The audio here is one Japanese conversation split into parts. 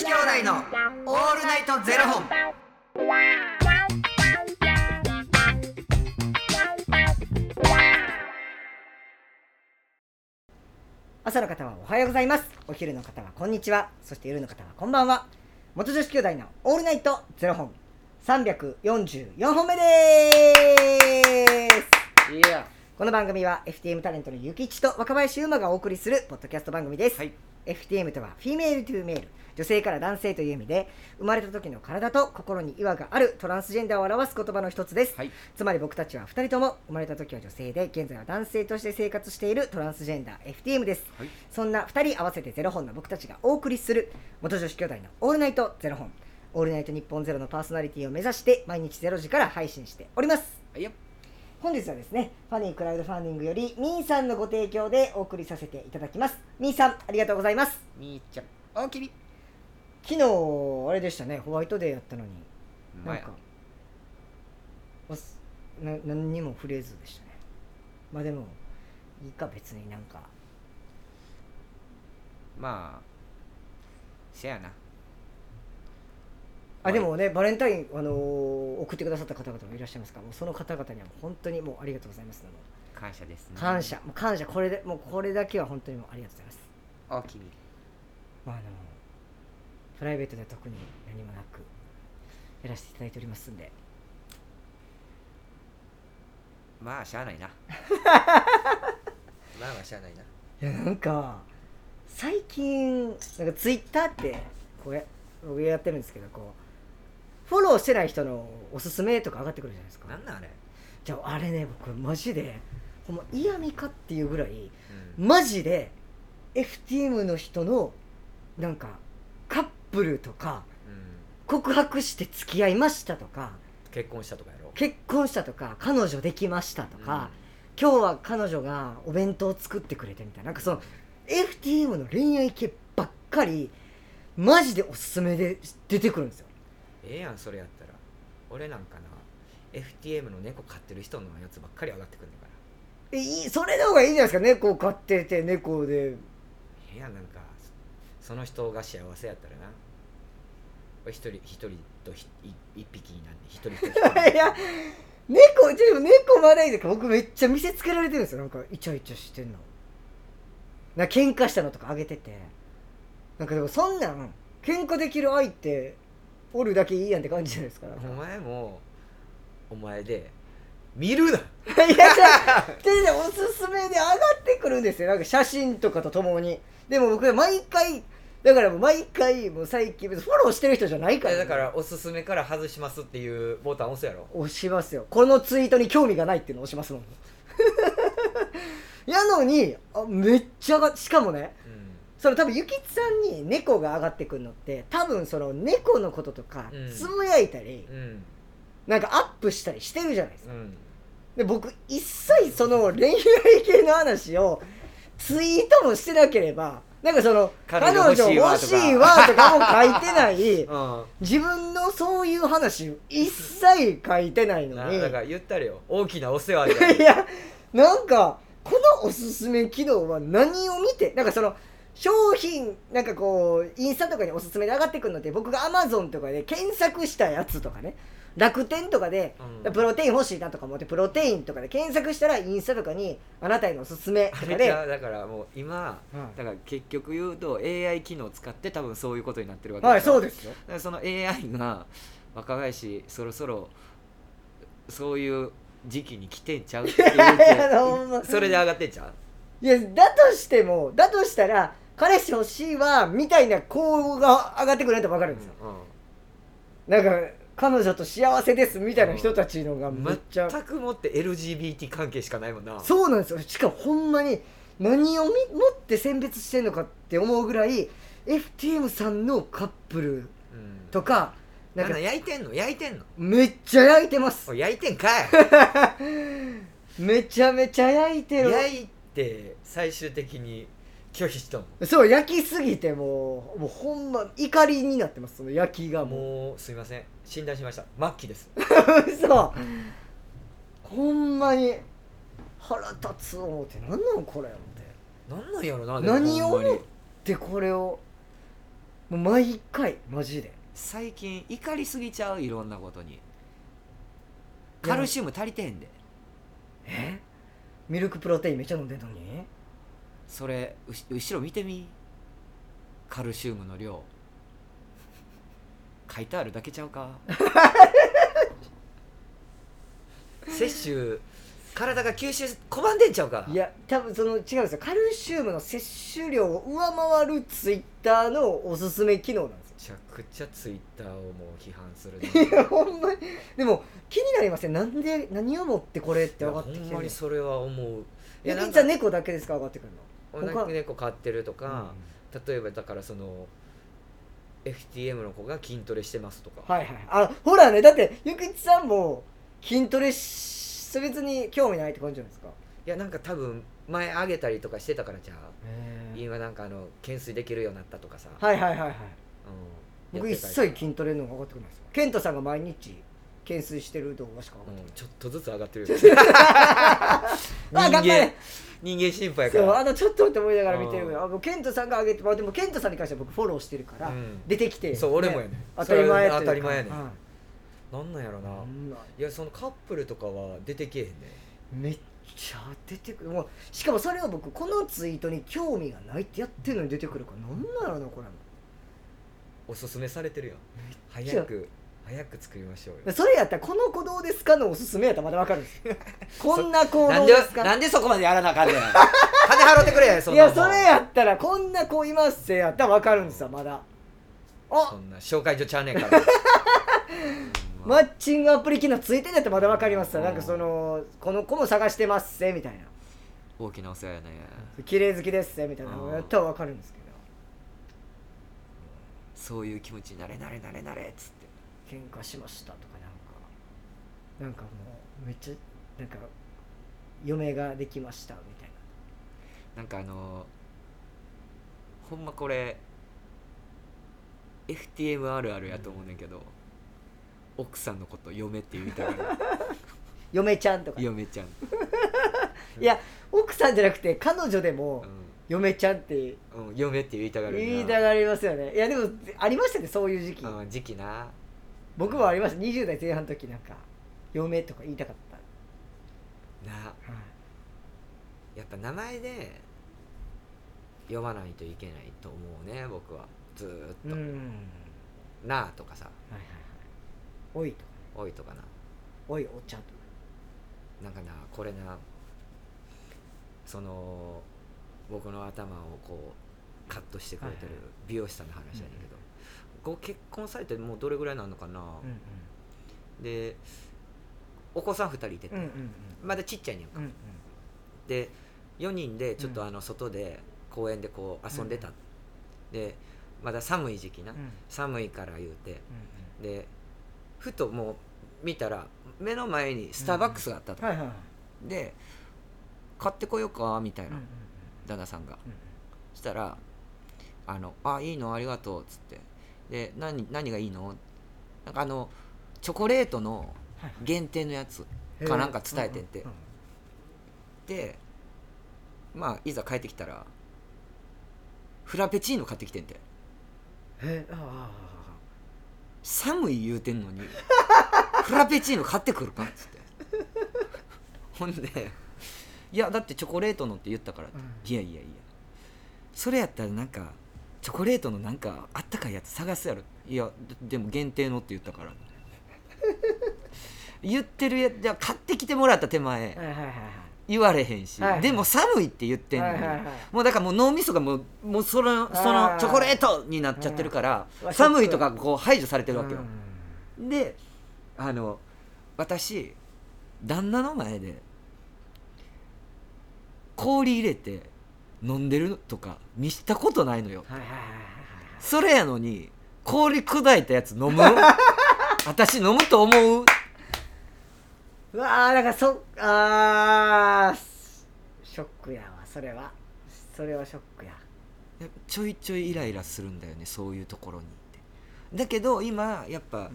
子兄弟のオールナイトゼロ本。朝の方はおはようございます。お昼の方はこんにちは。そして夜の方はこんばんは。元女子兄弟のオールナイトゼロ本。344本目です。いや。この番組は FTM タレントのゆきちと若林優馬がお送りするポッドキャスト番組です、はい。FTM とは female to male 女性から男性という意味で生まれた時の体と心に違和があるトランスジェンダーを表す言葉の一つです、はい。つまり僕たちは2人とも生まれた時は女性で現在は男性として生活しているトランスジェンダー FTM です、はいそんな2人合わせてゼロ本の僕たちがお送りする元女子兄弟のオールナイトゼロ本オールナイト日本ゼロのパーソナリティを目指して毎日ゼロ時から配信しておりますはいよ。本日はですねファニークラウドファンディングよりみーさんのご提供でお送りさせていただきますみーさんありがとうございますみーちゃん。おおきに。昨日あれでしたねホワイトデーやったのになんかな何にも触れずでしたねまあでもいいか別になんかまあ。せやな。あでもねバレンタイン、あのー送ってくださった方々もいらっしゃいますからもうその方々には本当にもうありがとうございます感謝ですね。感謝。もう感謝これでもうこれだけは本当にもうありがとうございますおおきに。まああのプライベートでは特に何もなくやらせていただいておりますんでまあ、しゃあないな。まあまあ、しゃあないな。いやなんか最近なんかツイッターってこうや僕やってるんですけどこうフォローしてない人のおすすめとか上がってくるじゃないですかなんなんあれ。じゃああれね僕マジでほんま嫌味かっていうぐらいうん。マジで FTM の人のなんかカップルとかうん。告白して付き合いましたとか結婚したとかやろ。結婚したとか彼女できましたとか、今日は彼女がお弁当を作ってくれてみたいななんかその FTM の恋愛系ばっかりマジでおすすめで出てくるんですよええやん、それやったら。俺なんかな。FTM の猫飼ってる人のやつばっかり上がってくるんだから。えいいそれの方がいいんじゃないですか？猫飼ってて猫でええやん、なんか。その人が幸せやったらな。俺一人一人と一匹になんで一人と一人いや猫でも猫まだいいですか僕めっちゃ見せつけられてるんですよなんかイチャイチャしてんのな喧嘩したのとかあげててなんかでもそんなん喧嘩できる相手おるだけいいやんって感じじゃないですか。お前もお前で見るな。いやじゃあ全然 おすすめで上がってくるんですよ。なんか写真とかとともに。でも僕毎回だからもう毎回もう最近別にフォローしてる人じゃないから、だからおすすめから外しますっていうボタン押すやろ。押しますよ。このツイートに興味がないっていうの押しますもん。やのにあめっちゃしかもねうんその多分ゆきつさんに猫が上がってくるのって多分その猫のこととかうん。つぶやいたり、うん。なんかアップしたりしてるじゃないですか。うん。で僕一切その恋愛系の話をツイートもしてなければなんかその彼彼女女欲し欲しいいわわとかも書いてない うん。自分のそういう話一切書いてないのに。なだから言ったれよ。大きなお世話で いやなんかこのおすすめ機能は何を見てなんかその商品なんかこうインスタとかにおすすめで上がってくるのって僕が Amazon とかで検索したやつとかね。楽天とかで、うん。プロテイン欲しいなとか思ってプロテインとかで検索したらインスタとかにあなたへのおすすめとかで。だからもう今うん。だから結局言うと AI 機能を使って多分そういうことになってるわけはいそうでですよ。だからその AI が若林そろそろそういう時期に来てんちゃうって言ういやいやほんま。てそれで上がってんちゃう？いやだとしてもだとしたら彼氏欲しいわみたいな子が上がってくれると分かるんですよ、なんか彼女と幸せですみたいな人たちのがめっちゃ、全くもって LGBT 関係しかないもんな。そうなんですよ。しかもほんまに何をみ持って選別してんのかって思うぐらい FTM さんのカップルうん。とかなかなんんか焼いてんの？焼いてんの？めっちゃ焼いてます。おい焼いてんかい。めちゃめちゃ焼いてる。焼いて最終的に拒否したもん。そう焼きすぎてもうもうほんま怒りになってます。その焼きがもう。もうすいません。診断しました。末期です。嘘。ほんまに腹立つ思って何なんこれ思って。なんなんやろなでも何をほんまに。思ってこれを。もう毎回マジで。最近怒りすぎちゃういろんなことに。カルシウム足りてへんで。え？ミルクプロテインめっちゃ飲んでんのに？それ後ろ見てみ。カルシウムの量。書いてあるだけちゃうか。摂取体が吸収拒んでんちゃうか。いや多分その違うんですよ。カルシウムの摂取量を上回るツイッターのおすすめ機能なんですよ。めちゃくちゃツイッターをもう批判する いやほんまに。でも気になりません。なんで何をもってこれって分かってきてほんるまにそれは思う。いやじゃあ猫だけですか？上がってくるの他猫飼ってるとか、例えばだからその FTM の子が筋トレしてますとか、はいはいあほらねだってゆきちさんも筋トレし別に興味ないって感じじゃないですか。いやなんか多分前上げたりとかしてたからじゃあ。今なんかあの懸垂できるようになったとかさ、はいはいはいはい。うん、僕一切筋トレの方が上がってくるんです。よケントさんが毎日懸垂してる動画しか上がってうん。ちょっとずつ上がってるよ。あ頑張れ。人間心配やかそうらあのちょっとって思いながら見てるうん。あもうケントさんが上げてまあでもケントさんに関しては僕フォローしてるから、うん。出てきて。そう俺もやね当たり前それは当たり前やねねなんなんやろな、うん。いやそのカップルとかは出てけえへんねめっちゃ出てくる。もうしかもそれを僕このツイートに興味がないってやってるのに出てくるからなんなんやろなこれ。おすすめされてるやん。早く早く作りましょうよ。それやったらこの子どうですかのおすすめやったらまだわかるんですよ。こんな子なんですかなんでそこまでやらなあかんねん。金払ってくれそんいなもんやそれやったらこんな子いますせやったらわかるんですよまだ。そあんな紹介所ちゃうねんから。マッチングアプリ機能ついてんやったらまだわかりますなんかそのこの子も探してますせみたいな。大きなお世話やね。綺麗好きですせみたいな。のやったらわかるんですけど。そういう気持ちになれなれなれなれっつって喧嘩しましたとかなんかなんかもうめっちゃなんか嫁ができましたみたいな。んかあのほんまこれ FTM あるあるやと思うねんけど、奥さんのこと嫁って言いたがるな。嫁ちゃんとか。い嫁ちゃん、や奥さんじゃなくて彼女でもう嫁ちゃんって。んうん、嫁って言いたがるな。言いたがりますよね。いやでもありましたねそういう時期。うん、時期な僕もありました。20代前半の時なんか嫁とか言いたかった、な。はい。やっぱ名前で呼ばないといけないと思うね僕は。ずーっと、うん。なあとかさ。はいはいはい。おいとか。おいとかな。おいお茶とか。なんかなこれな。その僕の頭をこうカットしてくれてる美容師さんの話やねんけど、ご結婚されてもうどれぐらいなのかな、うんでお子さん2人いてて、うんうんうんまだちっちゃいねんか、うんうん。で4人でちょっとうん。あの外で公園でこう遊んでた、でまだ寒い時期な、うん。うん寒いから言うて。うんでふともう見たら目の前にスターバックスがあったと、はいはいはい。で買ってこようかみたいな、うんうん旦那さんが。うんそしたら「あのあいいのありがとう」っつってで何何がいいの？なんかあのチョコレートのはい限定のやつかなんか伝えてんてでまあいざ帰ってきたらフラペチーノ買ってきてんて。へー。ああ寒い言うてんのに フラペチーノ買ってくるかっつって。ほんで「いやだってチョコレートのって言ったから」うん。いやいやいや。それやったらなんかチョコレートのなんかあったかいやつ探すやろ。いやででも限定のって言ったから。言ってるやつじゃあ買ってきてもらった手前。はいはいはいはい。言われへんし、はいはい。でも寒いって言ってんのに、はいはいはい。もうだからもう脳みそがもうもうそのそのチョコレートになっちゃってるから寒いとかこう排除されてるわけよ、うん。であの私旦那の前で氷入れて飲んでるとか見したことないのよ。はいはいはいはいそれやのに氷砕いたやつ飲む？私飲むと思う？うわーなんかそあーショックやわそれは。それはショックや。ちょいちょいイライラするんだよねそういうところにって。だけど今やっぱ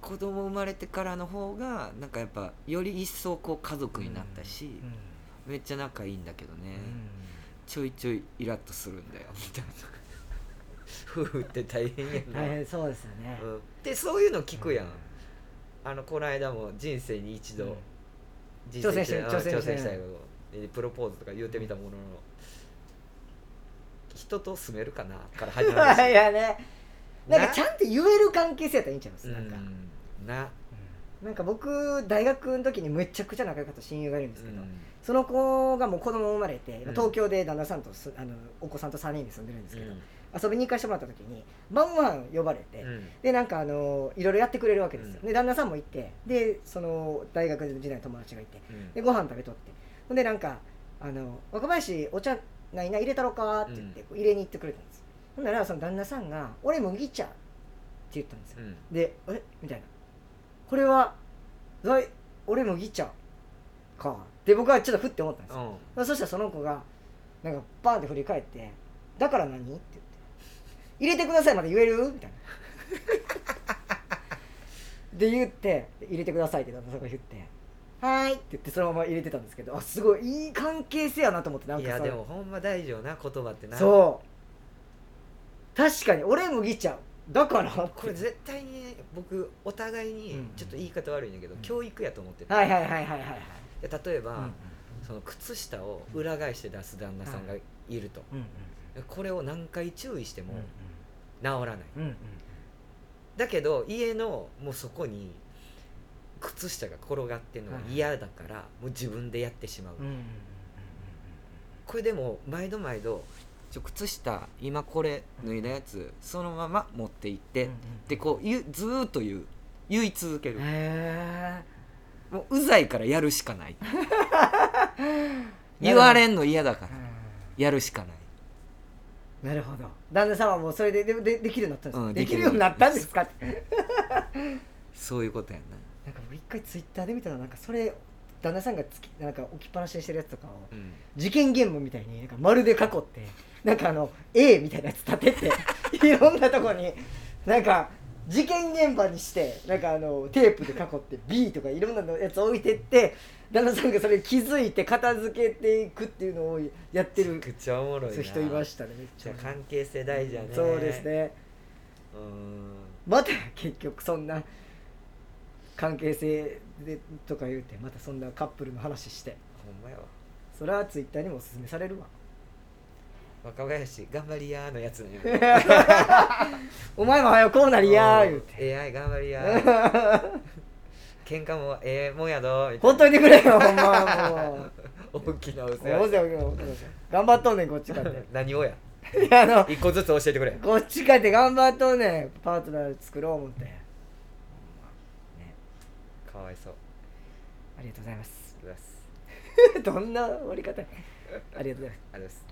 子供生まれてからの方がなんかやっぱより一層こう家族になったし、うん。めっちゃ仲いいんだけどね、うんちょいちょいイラッとするんだよ。みたい夫婦って大変やな、大変そうですよね、うん、でそういうの聞くやん、あのこの間も人生に一度、うん。人生挑戦してうん挑戦したいけどえプロポーズとか言うてみたものの人と住めるかなから始まるし いやね。なんかちゃんと言える関係性やったらいいんちゃいます、なんか、うん。な、なんか僕大学の時にめちゃくちゃ仲良かった親友がいるんですけど、うん。その子がもう子供生まれて、うん。東京で旦那さんとすあのお子さんと3人で住んでるんですけど、うん。遊びに行かせてもらった時に晩ご飯呼ばれて、うん。でなんかあのいろいろやってくれるわけですよ、うん。で旦那さんも行ってでその大学時代の友達がいてうん。でご飯食べとって。ほんでなんかあの「若林お茶ないな入れたろか?」って言って、入れに行ってくれたんです。ほんならその旦那さんが「俺麦茶」って言ったんですよ。うん。で「え？みたいな「これはだい俺麦茶か」で僕はちょっとふって思ったんですよ、うん。そしたらその子がなんかバーンって振り返って「だから何?」って言って「入れてくださいまで言える?」みたいな。で言って「入れてください」って旦那さんが言って「はーい」って言ってそのまま入れてたんですけどあすごいいい関係性やなと思ってなんいかさやでもほんま大事よな言葉ってな。そう。確かに俺麦茶だから。これ絶対にね僕お互いにうん。ちょっと言い方悪いんだけど、うん。教育やと思ってて、はいはいはいはいはい例えば、うんその靴下を裏返して出す旦那さんがい。ると、これを何回注意してもうん治らない、うんうんだけど家のもうそこに靴下が転がってるのが嫌だから、もう自分でやってしまう、これでも毎度毎度ちょ靴下今これ脱いだやつそのまま持って行って、うんうんでこう言うずーっと言う言い続ける、へもううざいからやるしかない。言われんの嫌だから。えやるしかない。なるほど。旦那様もそれでででできるようになったんですか、うんできるようになったんですか？そういうことやな。んか僕一回ツイッターで見たらなんかそれ旦那さんがつきなんか置きっぱなしにしてるやつとかをな、うん。事件現場みたいになんか丸で囲ってなんかあの A みたいなやつ立てて いろんなとこになんか事件現場にしてなんかあのテープで囲って B とかいろんなのやつ置いてって旦那さんがそれに気づいて片付けていくっていうのをやってるめっちゃおもろい人いましたねめっちゃ。関係性大事やね。そうですね。うん。また結局そんな関係性でとか言うてまたそんなカップルの話して。ほんまやわ。それはツイッターにもおすすめされるわ若林頑張りやーのやつね。お前も早くこうなりやー言うて。AI 頑張りやー。喧嘩もええもんやどほっといてくれよほんまもう。な大きなお世話。頑張っとんねんこっちかって。何をや？いやあの一個ずつ教えてくれ。こっちかって頑張っとんねんパートナー作ろう思って、ね、かわいそう。ありがとうございます。どんな終わり方ありがとうございます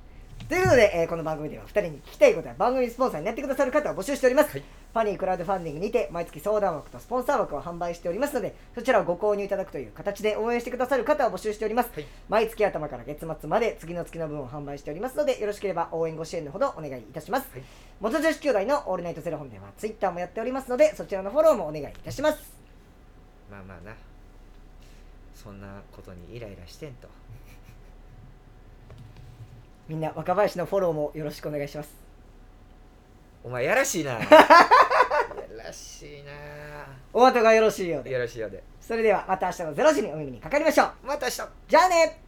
ということで、えーこの番組では2人に聞きたいことや番組スポンサーになってくださる方を募集しております、はい。ファニークラウドファンディングにて毎月相談枠とスポンサー枠を販売しておりますのでそちらをご購入いただくという形で応援してくださる方を募集しております、はい。毎月頭から月末まで次の月の分を販売しておりますのでよろしければ応援ご支援のほどお願いいたします、はい。元女子兄弟のオールナイトゼロ本ではツイッターもやっておりますのでそちらのフォローもお願いいたします。まあまあな。そんなことにイライラしてんとみんな若林のフォローもよろしくお願いします。お前やらしいな。やらしいな。お後がよろしいようで。やらしいようで。それではまた明日の0時にお耳にかかりましょう。また明日。じゃあね